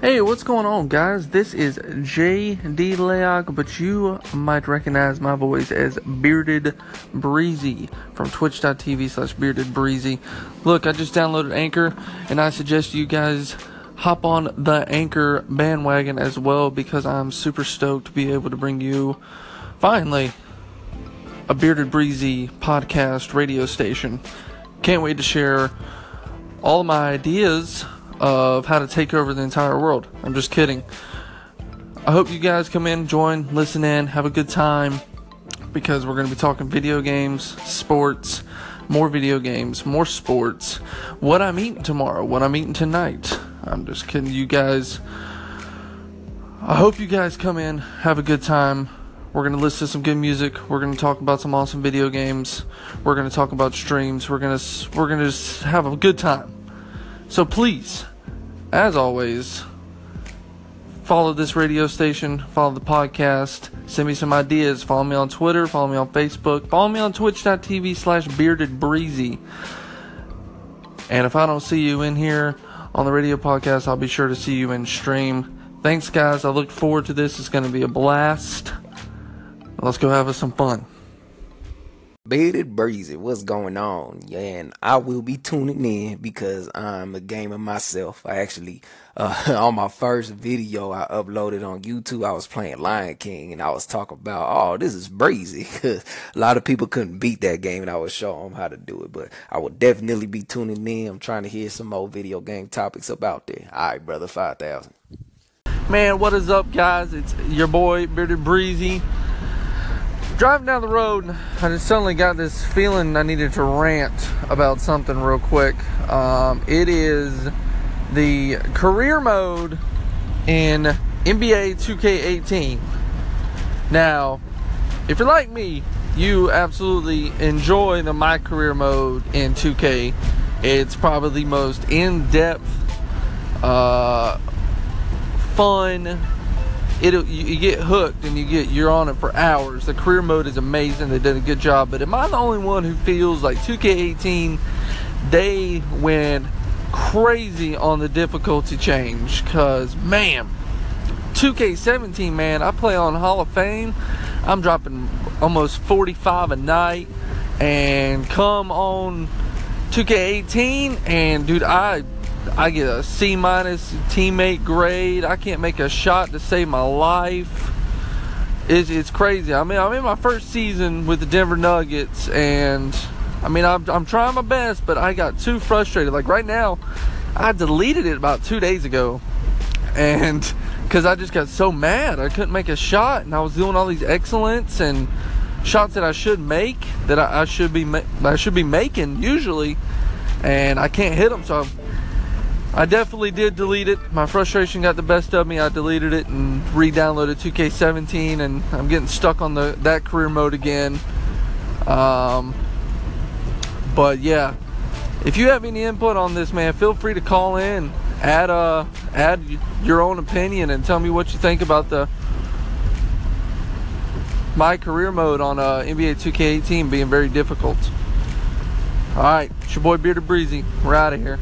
Hey, what's going on, guys? This is JD Leog, but you might recognize my voice as Bearded Breezy from twitch.tv slash bearded breezy. Look, I just downloaded Anchor, and I suggest you guys hop on the Anchor bandwagon as well because I'm super stoked to be able to bring you finally a Bearded Breezy podcast radio station. Can't wait to share all my ideas of how to take over the entire world. I'm just kidding. I hope you guys come in, join, listen in, have a good time because we're going to be talking video games, sports, more video games, more sports, what I'm eating tomorrow, what I'm eating tonight. I'm just kidding. You guys, I hope you guys come in, have a good time. We're going to listen to some good music. We're going to talk about some awesome video games. We're going to talk about streams. We're going to we're going to just have a good time. So please, as always, follow this radio station, follow the podcast, send me some ideas, follow me on Twitter, follow me on Facebook, follow me on twitch.tv slash beardedbreezy. And if I don't see you in here on the radio podcast, I'll be sure to see you in stream. Thanks, guys. I look forward to this. It's going to be a blast. Let's go have some fun. Bearded Breezy, what's going on? Yeah, and I will be tuning in because I'm a gamer myself. I actually, uh, on my first video I uploaded on YouTube, I was playing Lion King and I was talking about, oh, this is breezy. A lot of people couldn't beat that game and I was showing them how to do it. But I will definitely be tuning in. I'm trying to hear some more video game topics about there. All right, brother, 5,000. Man, what is up, guys? It's your boy, Bearded Breezy driving down the road, I just suddenly got this feeling I needed to rant about something real quick. Um, it is the career mode in NBA 2K18. Now, if you're like me, you absolutely enjoy the My Career mode in 2K. It's probably the most in depth, uh, fun, it you, get hooked and you get you're on it for hours. The career mode is amazing. They did a good job. But am I the only one who feels like 2K18 they went crazy on the difficulty change? Cause man, 2K17 man, I play on Hall of Fame. I'm dropping almost 45 a night, and come on 2K18 and dude, I I get a C minus teammate grade. I can't make a shot to save my life. It's, it's crazy. I mean, I'm in my first season with the Denver Nuggets, and I mean, I'm, I'm trying my best, but I got too frustrated. Like right now, I deleted it about two days ago, and because I just got so mad, I couldn't make a shot, and I was doing all these excellence and shots that I should make that I, I should be I should be making usually, and I can't hit them. So I definitely did delete it. My frustration got the best of me. I deleted it and re-downloaded 2K17, and I'm getting stuck on the that career mode again. Um, but yeah, if you have any input on this, man, feel free to call in, add uh, add your own opinion, and tell me what you think about the my career mode on uh, NBA 2K18 being very difficult. All right, it's your boy Bearded Breezy. We're out of here.